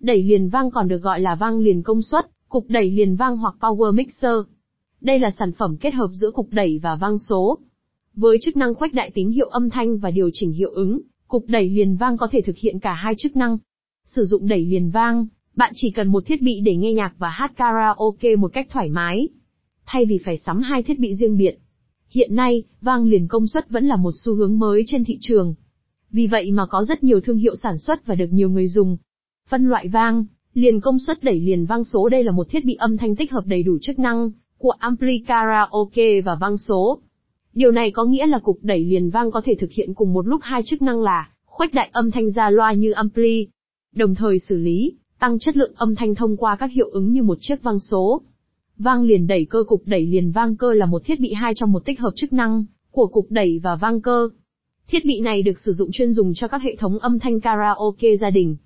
Đẩy liền vang còn được gọi là vang liền công suất, cục đẩy liền vang hoặc power mixer. Đây là sản phẩm kết hợp giữa cục đẩy và vang số. Với chức năng khuếch đại tín hiệu âm thanh và điều chỉnh hiệu ứng, cục đẩy liền vang có thể thực hiện cả hai chức năng. Sử dụng đẩy liền vang, bạn chỉ cần một thiết bị để nghe nhạc và hát karaoke một cách thoải mái, thay vì phải sắm hai thiết bị riêng biệt. Hiện nay, vang liền công suất vẫn là một xu hướng mới trên thị trường. Vì vậy mà có rất nhiều thương hiệu sản xuất và được nhiều người dùng. Phân loại vang, liền công suất đẩy liền vang số đây là một thiết bị âm thanh tích hợp đầy đủ chức năng của ampli karaoke và vang số. Điều này có nghĩa là cục đẩy liền vang có thể thực hiện cùng một lúc hai chức năng là khuếch đại âm thanh ra loa như ampli, đồng thời xử lý, tăng chất lượng âm thanh thông qua các hiệu ứng như một chiếc vang số. Vang liền đẩy cơ cục đẩy liền vang cơ là một thiết bị hai trong một tích hợp chức năng của cục đẩy và vang cơ. Thiết bị này được sử dụng chuyên dùng cho các hệ thống âm thanh karaoke gia đình,